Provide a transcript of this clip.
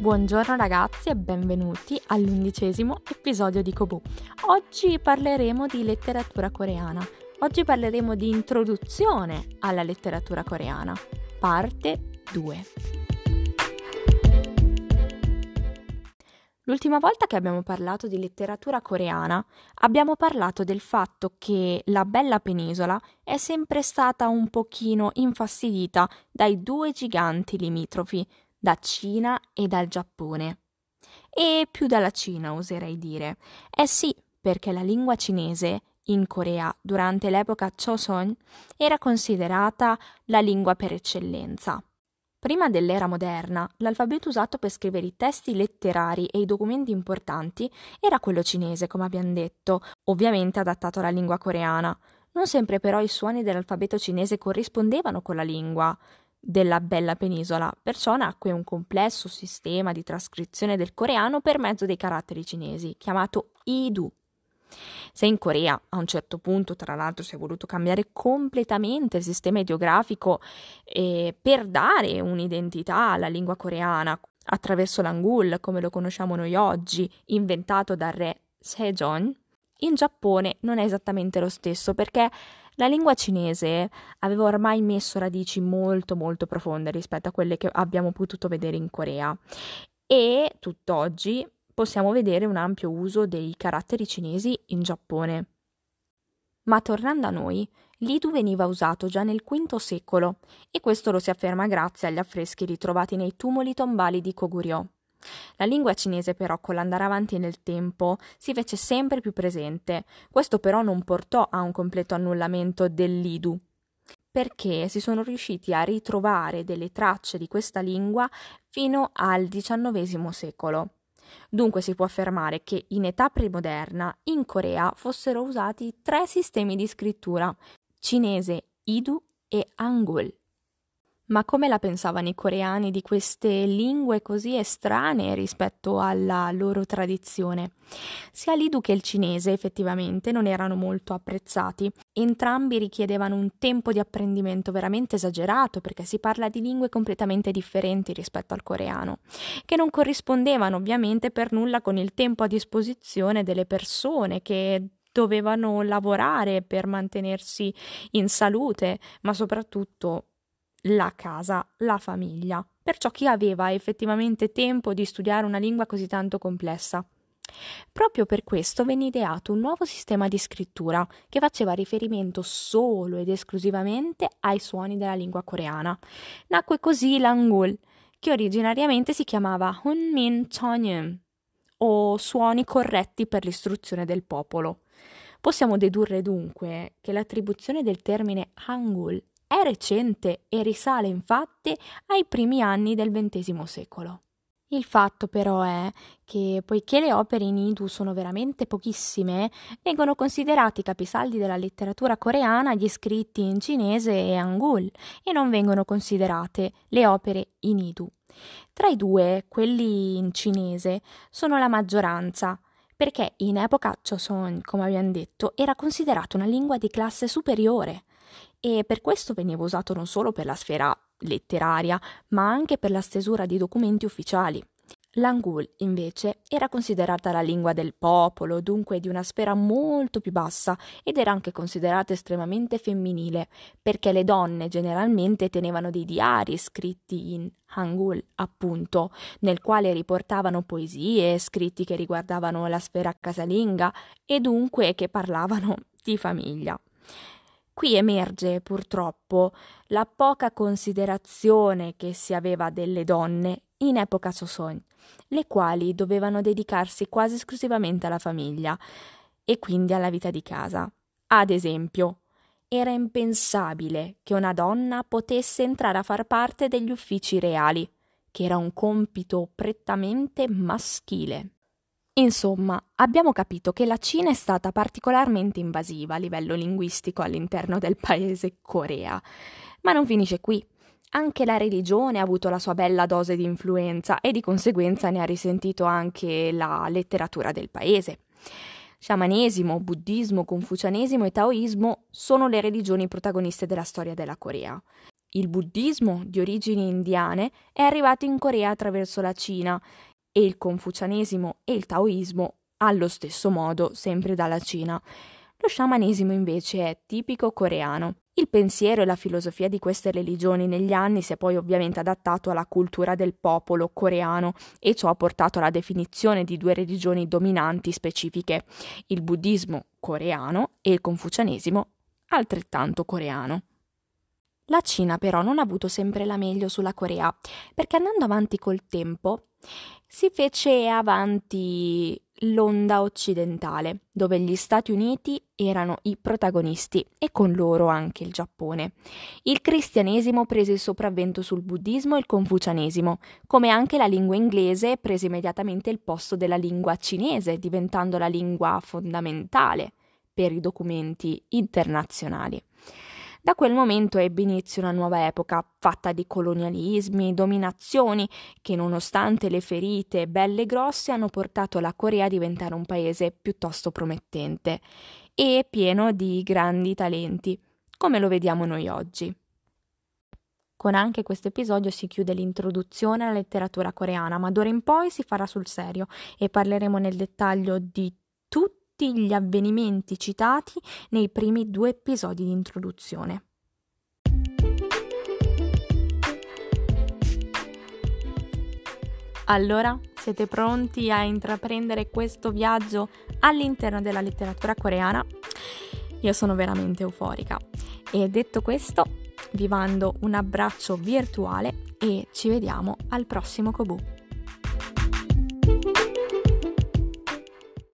Buongiorno ragazzi e benvenuti all'undicesimo episodio di Kobu. Oggi parleremo di letteratura coreana. Oggi parleremo di introduzione alla letteratura coreana, parte 2. L'ultima volta che abbiamo parlato di letteratura coreana abbiamo parlato del fatto che la bella penisola è sempre stata un pochino infastidita dai due giganti limitrofi, da Cina e dal Giappone. E più dalla Cina, oserei dire. Eh sì, perché la lingua cinese in Corea durante l'epoca Choson era considerata la lingua per eccellenza. Prima dell'era moderna, l'alfabeto usato per scrivere i testi letterari e i documenti importanti era quello cinese, come abbiamo detto, ovviamente adattato alla lingua coreana. Non sempre però i suoni dell'alfabeto cinese corrispondevano con la lingua della bella penisola, perciò nacque un complesso sistema di trascrizione del coreano per mezzo dei caratteri cinesi, chiamato Idu. Se in Corea a un certo punto, tra l'altro, si è voluto cambiare completamente il sistema ideografico eh, per dare un'identità alla lingua coreana attraverso l'Angul, come lo conosciamo noi oggi, inventato dal re Sejong, in Giappone non è esattamente lo stesso perché la lingua cinese aveva ormai messo radici molto molto profonde rispetto a quelle che abbiamo potuto vedere in Corea e tutt'oggi possiamo vedere un ampio uso dei caratteri cinesi in Giappone. Ma tornando a noi, l'idu veniva usato già nel V secolo e questo lo si afferma grazie agli affreschi ritrovati nei tumuli tombali di Koguryo. La lingua cinese però con l'andare avanti nel tempo si fece sempre più presente. Questo però non portò a un completo annullamento dell'idu, perché si sono riusciti a ritrovare delle tracce di questa lingua fino al XIX secolo. Dunque si può affermare che in età premoderna in Corea fossero usati tre sistemi di scrittura, cinese, Idu e Hangul. Ma come la pensavano i coreani di queste lingue così estranee rispetto alla loro tradizione? Sia l'Idu che il cinese effettivamente non erano molto apprezzati. Entrambi richiedevano un tempo di apprendimento veramente esagerato perché si parla di lingue completamente differenti rispetto al coreano, che non corrispondevano ovviamente per nulla con il tempo a disposizione delle persone che dovevano lavorare per mantenersi in salute, ma soprattutto la casa, la famiglia, perciò chi aveva effettivamente tempo di studiare una lingua così tanto complessa. Proprio per questo venne ideato un nuovo sistema di scrittura che faceva riferimento solo ed esclusivamente ai suoni della lingua coreana. Nacque così l'Angul, che originariamente si chiamava Hunmin Chonyum, o suoni corretti per l'istruzione del popolo. Possiamo dedurre dunque che l'attribuzione del termine Hangul è recente e risale infatti ai primi anni del XX secolo. Il fatto però è che, poiché le opere in Idu sono veramente pochissime, vengono considerati capisaldi della letteratura coreana gli scritti in cinese e hangul e non vengono considerate le opere in Idu. Tra i due, quelli in cinese, sono la maggioranza, perché in epoca Choson, come abbiamo detto, era considerata una lingua di classe superiore e per questo veniva usato non solo per la sfera letteraria, ma anche per la stesura di documenti ufficiali. L'Angul, invece, era considerata la lingua del popolo, dunque di una sfera molto più bassa, ed era anche considerata estremamente femminile, perché le donne generalmente tenevano dei diari scritti in Hangul, appunto, nel quale riportavano poesie, scritti che riguardavano la sfera casalinga e dunque che parlavano di famiglia. Qui emerge purtroppo la poca considerazione che si aveva delle donne in epoca Sosogn, le quali dovevano dedicarsi quasi esclusivamente alla famiglia e quindi alla vita di casa. Ad esempio, era impensabile che una donna potesse entrare a far parte degli uffici reali, che era un compito prettamente maschile. Insomma, abbiamo capito che la Cina è stata particolarmente invasiva a livello linguistico all'interno del paese Corea. Ma non finisce qui. Anche la religione ha avuto la sua bella dose di influenza e di conseguenza ne ha risentito anche la letteratura del paese. Sciamanesimo, buddismo, confucianesimo e taoismo sono le religioni protagoniste della storia della Corea. Il buddismo, di origini indiane, è arrivato in Corea attraverso la Cina e il confucianesimo e il taoismo allo stesso modo, sempre dalla Cina. Lo sciamanesimo invece è tipico coreano. Il pensiero e la filosofia di queste religioni negli anni si è poi ovviamente adattato alla cultura del popolo coreano e ciò ha portato alla definizione di due religioni dominanti specifiche, il buddismo coreano e il confucianesimo altrettanto coreano. La Cina però non ha avuto sempre la meglio sulla Corea, perché andando avanti col tempo si fece avanti l'onda occidentale, dove gli Stati Uniti erano i protagonisti e con loro anche il Giappone. Il cristianesimo prese il sopravvento sul buddismo e il confucianesimo, come anche la lingua inglese prese immediatamente il posto della lingua cinese, diventando la lingua fondamentale per i documenti internazionali. Da quel momento ebbe inizio una nuova epoca, fatta di colonialismi, dominazioni, che nonostante le ferite belle e grosse hanno portato la Corea a diventare un paese piuttosto promettente e pieno di grandi talenti, come lo vediamo noi oggi. Con anche questo episodio si chiude l'introduzione alla letteratura coreana, ma d'ora in poi si farà sul serio e parleremo nel dettaglio di tutti gli avvenimenti citati nei primi due episodi di introduzione. Allora, siete pronti a intraprendere questo viaggio all'interno della letteratura coreana? Io sono veramente euforica e detto questo vi mando un abbraccio virtuale e ci vediamo al prossimo Kobu.